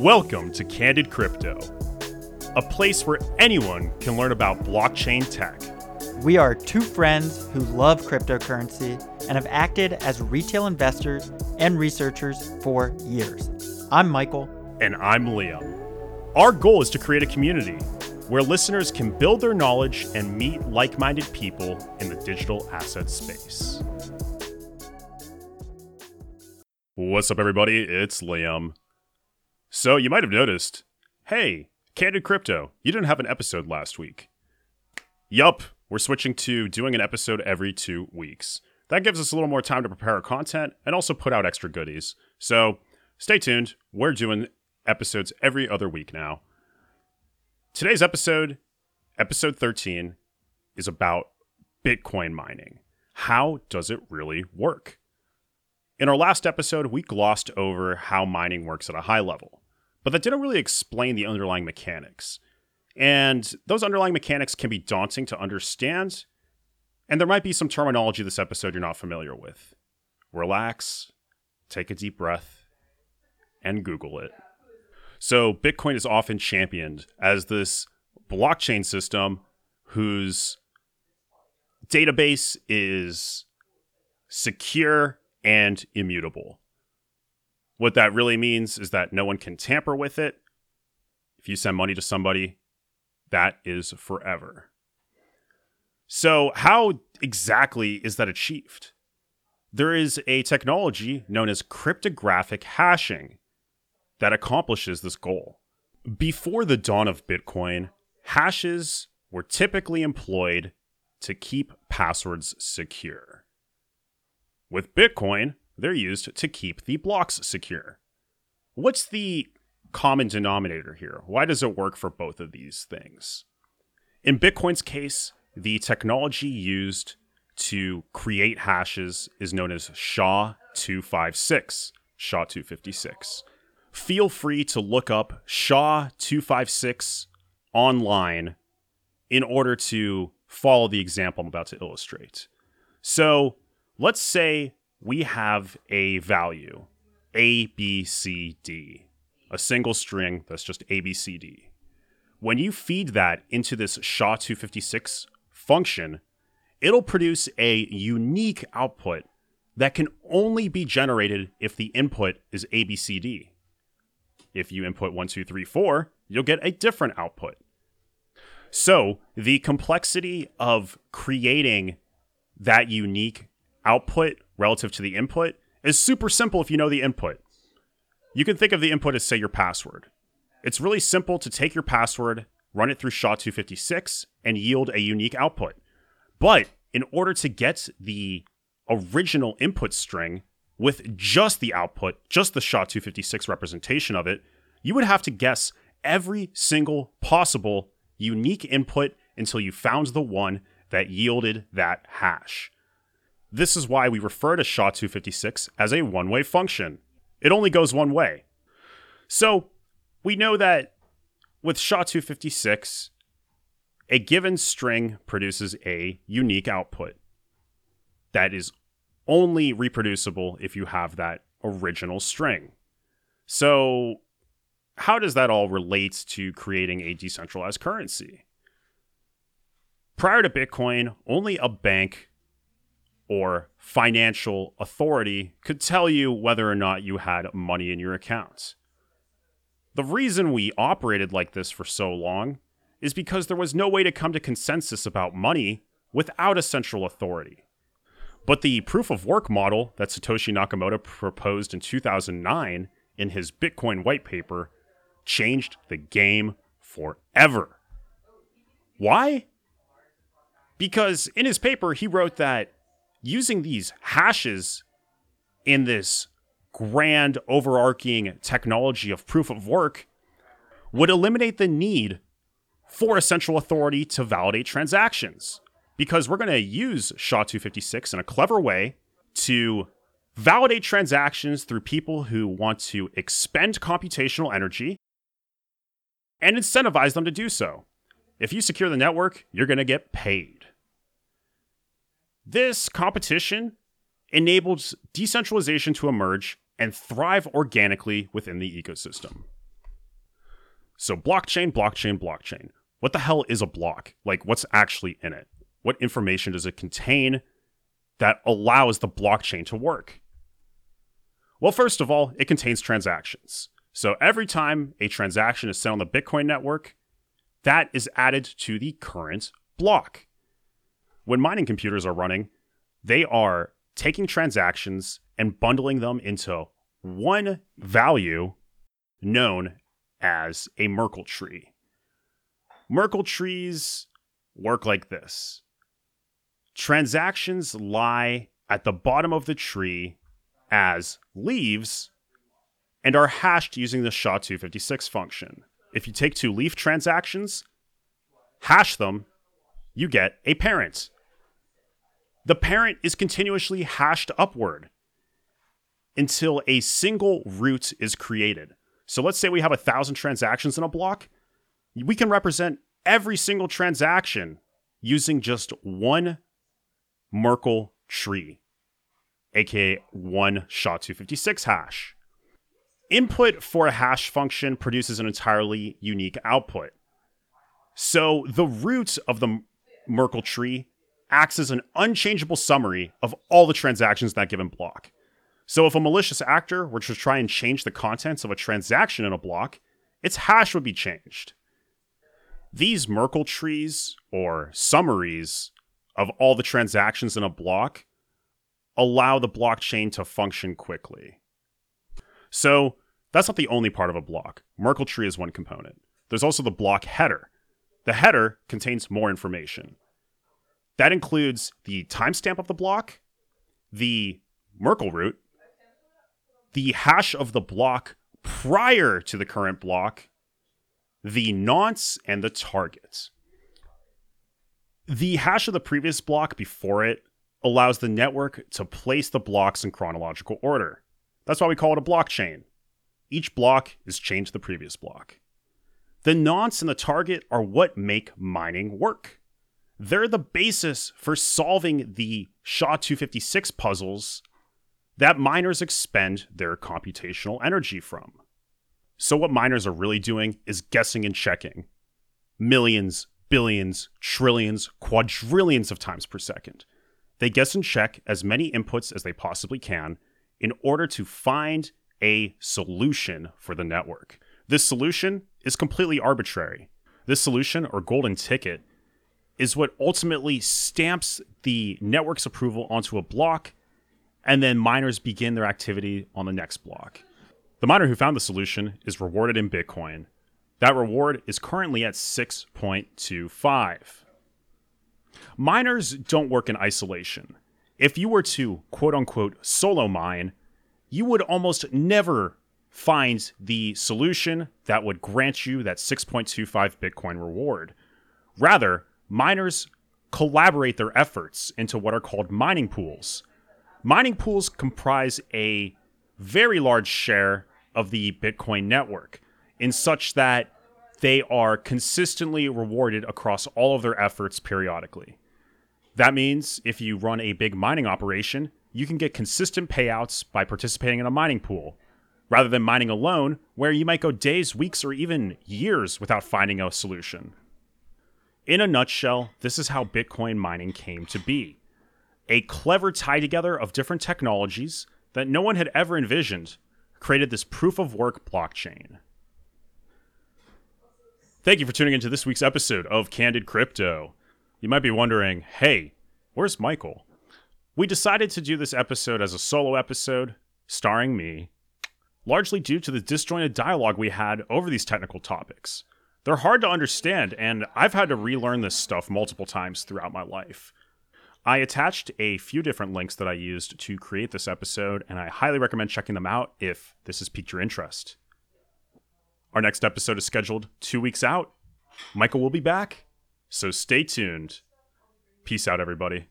Welcome to Candid Crypto, a place where anyone can learn about blockchain tech. We are two friends who love cryptocurrency and have acted as retail investors and researchers for years. I'm Michael. And I'm Liam. Our goal is to create a community where listeners can build their knowledge and meet like minded people in the digital asset space. What's up, everybody? It's Liam. So, you might have noticed hey, Candid Crypto, you didn't have an episode last week. Yup, we're switching to doing an episode every two weeks. That gives us a little more time to prepare our content and also put out extra goodies. So, stay tuned. We're doing episodes every other week now. Today's episode, episode 13, is about Bitcoin mining. How does it really work? In our last episode, we glossed over how mining works at a high level, but that didn't really explain the underlying mechanics. And those underlying mechanics can be daunting to understand, and there might be some terminology this episode you're not familiar with. Relax, take a deep breath, and Google it. So, Bitcoin is often championed as this blockchain system whose database is secure and immutable. What that really means is that no one can tamper with it. If you send money to somebody, that is forever. So, how exactly is that achieved? There is a technology known as cryptographic hashing that accomplishes this goal. Before the dawn of Bitcoin, hashes were typically employed to keep passwords secure. With Bitcoin, they're used to keep the blocks secure. What's the common denominator here? Why does it work for both of these things? In Bitcoin's case, the technology used to create hashes is known as SHA 256, SHA 256. Feel free to look up SHA 256 online in order to follow the example I'm about to illustrate. So, let's say we have a value A, B, C, D, a single string that's just A, B, C, D. When you feed that into this SHA-256 function, it'll produce a unique output that can only be generated if the input is A, B, C, D. If you input 1, 2, 3, 4, you'll get a different output. So, the complexity of creating that unique output relative to the input is super simple if you know the input. You can think of the input as, say, your password. It's really simple to take your password, run it through SHA-256, and yield a unique output. But in order to get the original input string with just the output, just the SHA-256 representation of it, you would have to guess every single possible unique input until you found the one that yielded that hash. This is why we refer to SHA-256 as a one-way function. It only goes one way. So, we know that with SHA-256, a given string produces a unique output that is only reproducible if you have that original string. So, how does that all relate to creating a decentralized currency? Prior to Bitcoin, only a bank or financial authority could tell you whether or not you had money in your accounts. The reason we operated like this for so long is because there was no way to come to consensus about money without a central authority. But the proof of work model that Satoshi Nakamoto proposed in 2009 in his Bitcoin white paper changed the game forever. Why? Because in his paper, he wrote that using these hashes in this grand overarching technology of proof of work would eliminate the need for a central authority to validate transactions because we're going to use SHA-256 in a clever way to validate transactions through people who want to expend computational energy and incentivize them to do so. If you secure the network, you're going to get paid. This competition enables decentralization to emerge and thrive organically within the ecosystem. So, blockchain, blockchain, blockchain. What the hell is a block? Like, what's actually in it? What information does it contain that allows the blockchain to work? Well, first of all, it contains transactions. So, every time a transaction is sent on the Bitcoin network, that is added to the current block. When mining computers are running, they are taking transactions and bundling them into one value known as a Merkle tree. Merkle trees work like this transactions lie at the bottom of the tree as leaves and are hashed using the SHA-256 function. If you take two leaf transactions, hash them, you get a parent. The parent is continuously hashed upward until a single root is created. So let's say we have a thousand transactions in a block. We can represent every single transaction using just one Merkle tree, aka one SHA-256 hash. Input for a hash function produces an entirely unique output. So the root of the Merkle tree acts as an unchangeable summary of all the transactions in that given block. So if a malicious actor were to try and change the contents of a transaction in a block, its hash would be changed. These Merkle trees, or summaries, of all the transactions in a block allow the blockchain to function quickly. So that's not the only part of a block. Merkle tree is one component. There's also the block header. The header contains more information. That includes the timestamp of the block, the Merkle root, the hash of the block prior to the current block, the nonce, and the target. The hash of the previous block before it allows the network to place the blocks in chronological order. That's why we call it a blockchain. Each block is chained to the previous block. The nonce and the target are what make mining work. They're the basis for solving the SHA 256 puzzles that miners expend their computational energy from. So, what miners are really doing is guessing and checking millions, billions, trillions, quadrillions of times per second. They guess and check as many inputs as they possibly can in order to find a solution for the network. This solution is completely arbitrary. This solution, or golden ticket, is what ultimately stamps the network's approval onto a block and then miners begin their activity on the next block. The miner who found the solution is rewarded in Bitcoin. That reward is currently at 6.25. Miners don't work in isolation. If you were to quote unquote solo mine, you would almost never find the solution that would grant you that 6.25 Bitcoin reward. Rather, miners collaborate their efforts into what are called mining pools mining pools comprise a very large share of the Bitcoin network, in such that they are consistently rewarded across all of their efforts periodically. That means if you run a big mining operation, you can get consistent payouts by participating in a mining pool, rather than mining alone, where you might go days, weeks, or even years without finding a solution. In a nutshell, this is how Bitcoin mining came to be a clever tie together of different technologies that no one had ever envisioned created this proof of work blockchain. Thank you for tuning into this week's episode of Candid Crypto. You might be wondering, hey, where's Michael? We decided to do this episode as a solo episode, starring me, largely due to the disjointed dialogue we had over these technical topics. They're hard to understand, and I've had to relearn this stuff multiple times throughout my life. I attached a few different links that I used to create this episode, and I highly recommend checking them out if this has piqued your interest. Our next episode is scheduled two weeks out. Michael will be back, so stay tuned. Peace out, everybody.